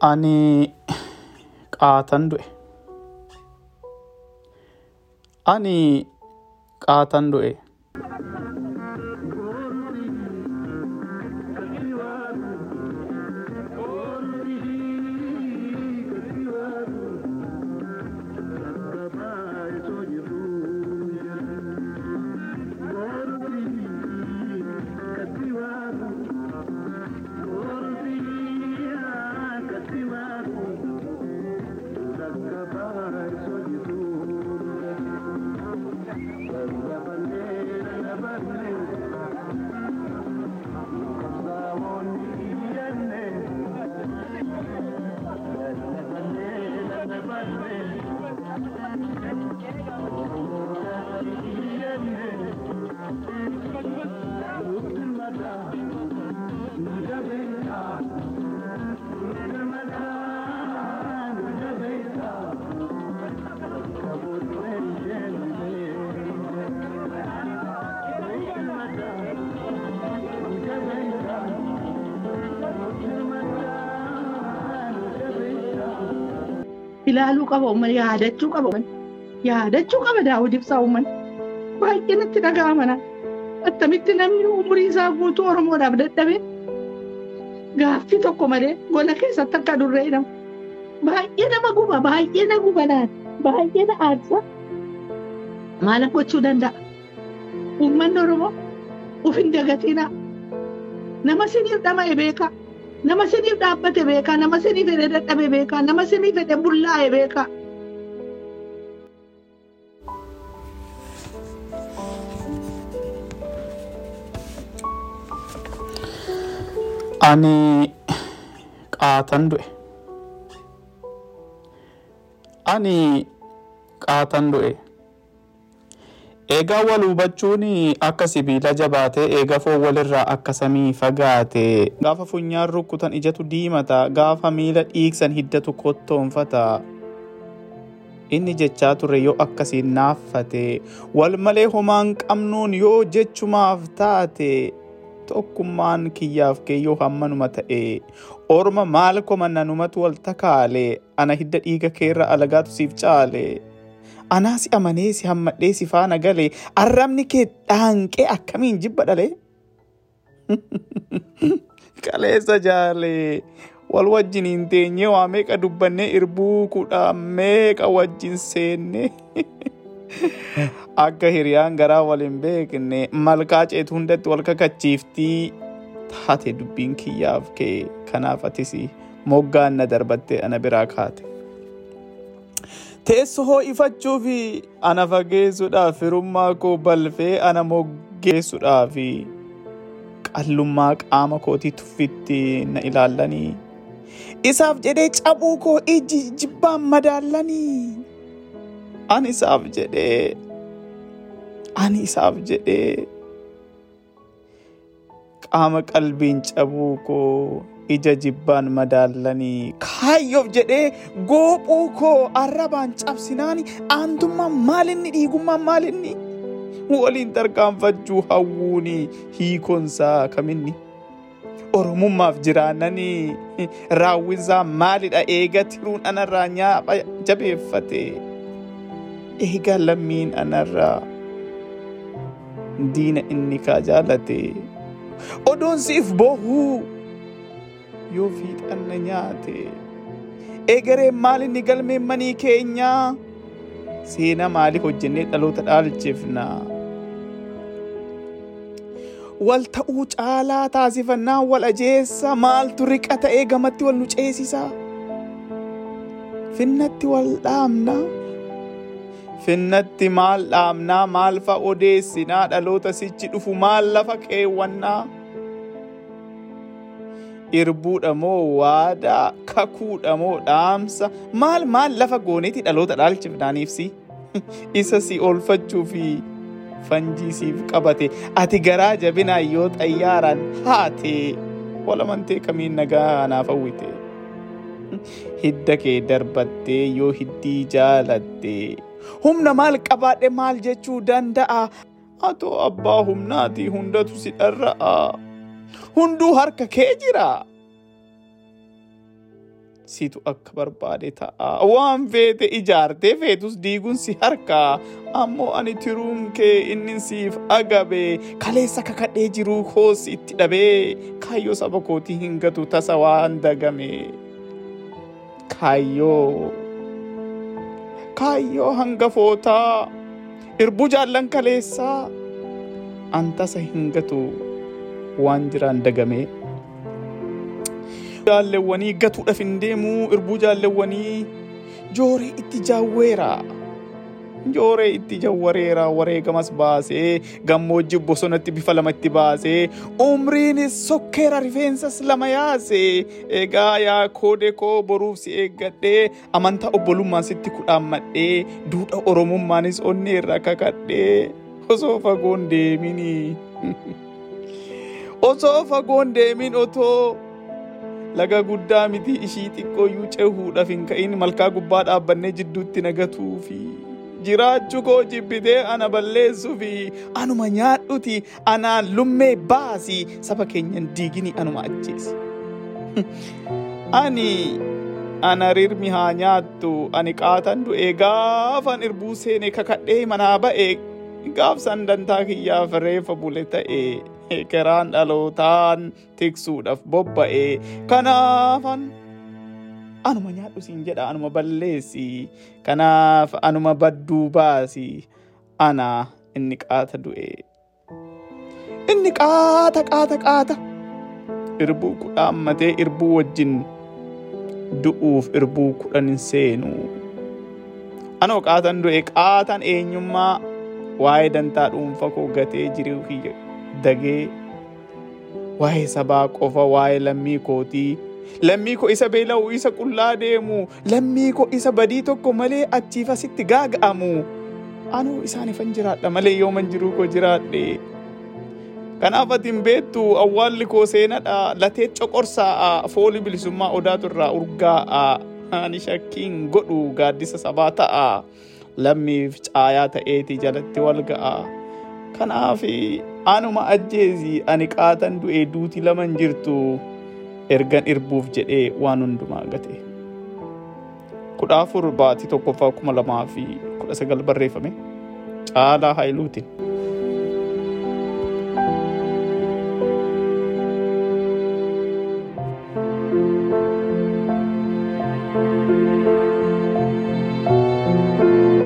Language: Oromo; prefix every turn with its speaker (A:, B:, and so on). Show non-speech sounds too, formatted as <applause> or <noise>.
A: Ani qaatan du'e. Ani qaatan du'e.
B: Ilaaluu qaba uummata yaadachuu qaba uummata yaadachuu qaba daawwit ibsaa uummata baay'ee natti dhaga'ama na attamitti namni umurii isaa guutuu oromoodhaaf dadhabe gaaffii tokko malee gola keessatti akka durree hidhamu baay'ee nama guba baay'ee na guba naan baay'ee na aarsa maal gochuu danda'a uummanni oromoo uf hin dagatinaa nama siniif dhama'e beekaa nama siniif dhaabbate beekaa nama siniif fedhe dadhabe beekaa nama siniif fedhe bullaa'e beekaa
A: Ani qaatan du'e. Ani qaatan du'e. Eegaa wal hubachuun akka sibiila jabaatee eega foon walirraa akka samii fagaate gaafa funyaan rukkutan ijatu diimata gaafa miila dhiigsan hiddatu kottoonfata. Inni jechaa ture yoo akkasiin naaffate wal malee homaan qabnuun yoo jechumaaf taate tokkummaan kiyyaaf keeyyoo hammanuma ta'e orma maal komannanumatu wal takaale ana hidda dhiiga keerra alagaatu siif caale. Anaa si amanee si hammadhee si faana gale arrabni kee dhaanqee akkamiin jibba dhale. Qaleessa <laughs> jaalee wal wajjin hin teenye waa meeqa dubbannee irbuu kudha meeqa wajjin seenne. <laughs> Akka hiriyaan garaa wal hin beekne malkaa ceetu hundatti wal kakachiiftii taate dubbiin kiyyaaf kee kanaaf atis moggaan na darbattee ana biraa kaate. Teessoo ho'ifachuuf ana fageessuudhaaf firummaa koo balfee ana moggeessuudhaaf qallummaa qaama kootii tuffitti na ilaallanii. Isaaf jedhee cabuu koo iji jibbaan madaallanii. Ani isaaf jedhee ani isaaf jedhee qaama qalbiin cabuu koo ija jibbaan madaallanii kaayyoof jedhee goophuu koo arrabaan cabsinaani aantummaan maalinni dhiigummaan maalinni waliin tarkaanfachuu hawwuuni hiikonsaa kaminni oromummaaf jiraannanii raawwinsaa maalidha eega tiruun anarraa nyaapha jabeeffate eega lammiin anarraa diina inni kaa jaalate odoon siif bohuu yoo fiixanna nyaate eegareen maalinni galmeen manii keenyaa seenaa maalii hojjennee dhaloota dhaalchifna? Wal ta'uu caalaa taasifannaa wal ajeessa maaltu riqa ta'ee gamatti wal nu ceesisa? Finnatti wal dhaamna? Finnatti maal dhaamnaa maal fa odeessinaa? Dhaloota sichi dhufu maal lafa keewwannaa irbuudha moo waadaa kakuudha moo dhaamsa. Maal maal lafa gooneeti dhaloota dhaalchifnaaniifsi <laughs> isa si oolfachuu fi fanjii siif qabate. Ati garaa jabinaa yoo xayyaaraan haate walamantee kamiin nagaa naaf hawwite <laughs> hidda kee darbattee yoo hiddii jaalatte. Humna maal qabaadhe maal jechuu danda'a? Atoo abbaa humnaati hundatu si dharra'a hunduu harka kee jira. Situ akka barbaade ta'a. Waan feete ijaartee feetus diiguun si harkaa ammoo ani tiruun kee inni siif agabe. Kaleessa kakadhee jiruu koosi itti dhabee kaayyoo saba kootii hin gatu tasa waan dagame. Kaayyoo. Kaayyoo hangafootaa irbuu jaallan kaleessaa. An tasa hin gatu waan jiraan dagamee. Jaallewwanii gatuudhaaf hin deemuu irbuu jaallewwanii jooree itti jaawweera. Jooree itti jawwareera wareegamas baasee gammoojjii bosonatti bifa lamatti baasee umriinis sokkeera rifeensas lama yaase egaa yaa koode koo boruuf si eeggadhee amantaa obbolummaan sitti kudhaammadhee duudhaa oromummaanis onneerra kakadhee osoo fagoon deeminii. <laughs> osoo fagoon deemin otoo laga guddaa miti ishii xiqqooyyuu cehuudhaaf hin ka'in malkaa gubbaa dhaabbannee jidduutti nagatuufi jiraachuu koo jibbitee ana balleessuufi anuma nyaadhuti anaan lummee baasi saba keenyan diigini anuma ajjeesi. <laughs> ani ana rirmi haa nyaattu ani qaatan du'e gaafan irbuu seene kakadhee manaa ba'e gaafsan dantaa kiyyaaf reefa bule ta'e. Keraan dhalootaan tiksuudhaaf bobba'e. Kanaafan anuma nyaadhu siin jedha anuma balleessi kanaaf anuma badduu baasi ana inni qaata du'e. Inni qaata qaata qaata irbuu kudhaammatee irbuu wajjin du'uuf irbuu kudhan hin seenu. Anoo qaatan du'e qaatan eenyummaa waa'ee dantaa dhuunfa koo gatee jiruu kiyya dagee waa'ee sabaa qofa waa'ee lammii kootii. Lammii koo isa beela'u isa qullaa deemu. Lammii koo isa badii tokko malee achiif asitti gaaga'amu. Anuu isaanifan jiraadha malee yooman jiruu koo jiraadhe. Kanaaf ati hin beektu awwaalli koo seenadha. Latee coqorsaa foolii bilisummaa odaatu irraa urgaa'a. Ani shakkiin godhu gaaddisa sabaa ta'a. Lammiif caayaa ta'eeti jalatti wal ga'a. Kanaaf anuma ajjeesi ani qaatan du'e duuti laman jirtu ergan irbuuf jedhee waan hundumaa gate. kudha afur baatii tokkoffaa kuma lamaa fi kudha sagal barreeffame caalaa haayiluutiin.